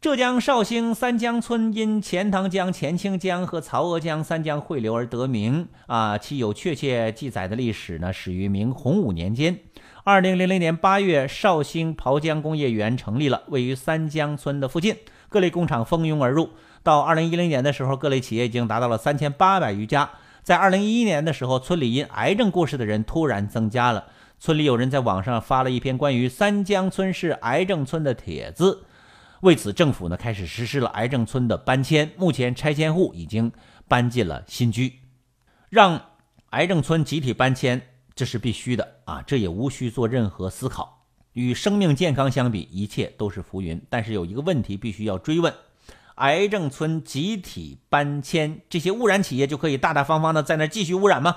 浙江绍兴三江村因钱塘江、钱清江和曹娥江三江汇流而得名啊，其有确切记载的历史呢，始于明洪武年间。二零零零年八月，绍兴袍江工业园成立了，位于三江村的附近，各类工厂蜂拥而入。到二零一零年的时候，各类企业已经达到了三千八百余家。在二零一一年的时候，村里因癌症过世的人突然增加了，村里有人在网上发了一篇关于三江村是癌症村的帖子。为此，政府呢开始实施了癌症村的搬迁。目前，拆迁户已经搬进了新居，让癌症村集体搬迁，这是必须的啊！这也无需做任何思考。与生命健康相比，一切都是浮云。但是有一个问题必须要追问：癌症村集体搬迁，这些污染企业就可以大大方方的在那继续污染吗？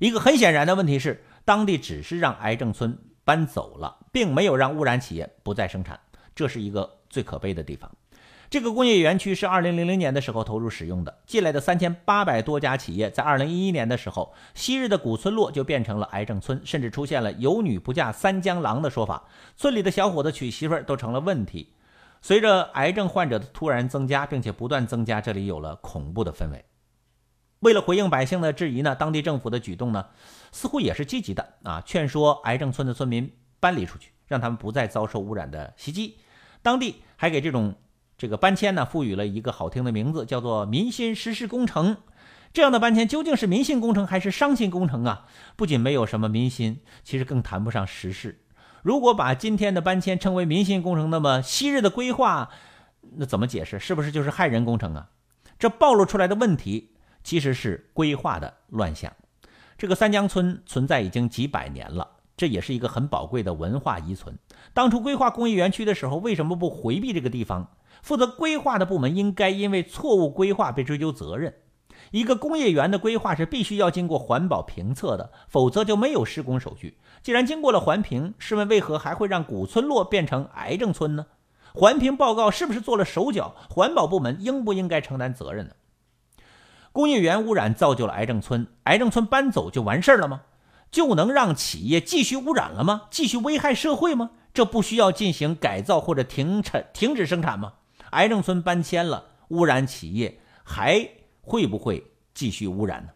一个很显然的问题是，当地只是让癌症村搬走了，并没有让污染企业不再生产，这是一个。最可悲的地方，这个工业园区是二零零零年的时候投入使用的，进来的三千八百多家企业，在二零一一年的时候，昔日的古村落就变成了癌症村，甚至出现了“有女不嫁三江郎”的说法，村里的小伙子娶媳妇儿都成了问题。随着癌症患者的突然增加，并且不断增加，这里有了恐怖的氛围。为了回应百姓的质疑呢，当地政府的举动呢，似乎也是积极的啊，劝说癌症村的村民搬离出去，让他们不再遭受污染的袭击。当地还给这种这个搬迁呢赋予了一个好听的名字，叫做“民心实事工程”。这样的搬迁究竟是民心工程还是商心工程啊？不仅没有什么民心，其实更谈不上实事。如果把今天的搬迁称为民心工程，那么昔日的规划，那怎么解释？是不是就是害人工程啊？这暴露出来的问题其实是规划的乱象。这个三江村存在已经几百年了。这也是一个很宝贵的文化遗存。当初规划工业园区的时候，为什么不回避这个地方？负责规划的部门应该因为错误规划被追究责任。一个工业园的规划是必须要经过环保评测的，否则就没有施工手续。既然经过了环评，试问为何还会让古村落变成癌症村呢？环评报告是不是做了手脚？环保部门应不应该承担责任呢？工业园污染造就了癌症村，癌症村搬走就完事儿了吗？就能让企业继续污染了吗？继续危害社会吗？这不需要进行改造或者停产、停止生产吗？癌症村搬迁了，污染企业还会不会继续污染呢？